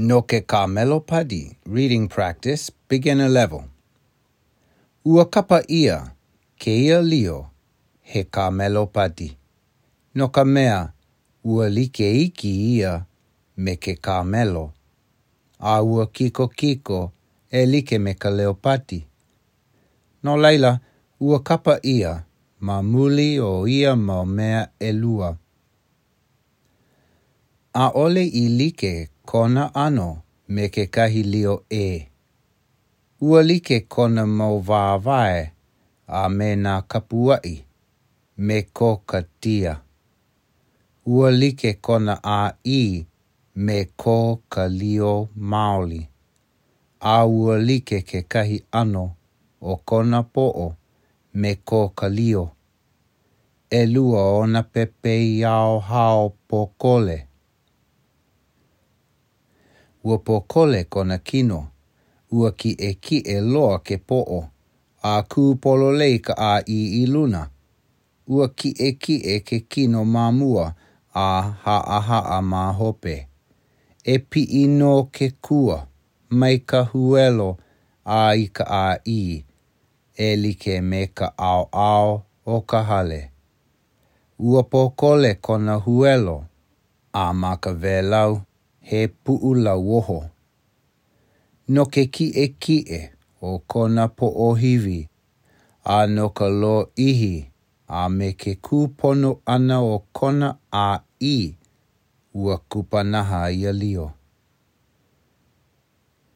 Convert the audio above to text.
no ke Kāmelopadi Reading Practice Beginner Level. Ua kapa ʻia kēia lio he kāmelopadi, no ka mea, ua like iki ia me ke kāmelo, a ua kikokiko e like me ka leopadi. No laila, ua kapa ʻia ma muli o ia mau mea ʻelua. ʻAʻole i like kona ʻano me kekahi lio ʻē. Ua like kona mau wāwae a me nā kapuaʻi me ko ka tia. Ua like kona ʻāʻī me ko ka lio maoli. A ua like kekahi ʻano o kona poʻo me ko ka lio ʻelua ona pepeiaohao pōkole. Ua pōkole kona kino, ua kiʻekiʻe loa ke poʻo, a kū pololei ka ʻāʻī i luna. Ua kiʻekiʻe ke kino ma mua a haʻahaʻa ma hope. E piʻi nō ke kua mai ka huelo a i ka ʻāʻī, e like me ka ʻaoʻao o ka hale. Ua pōkole kona huelo, a ma ka wēlau, he puʻu lauoho. No ke kiʻekiʻe o kona poʻohiwi, a no ka lōʻihi a me ke kūpono ʻana o kona ʻāʻī, ua kupanaha ia lio.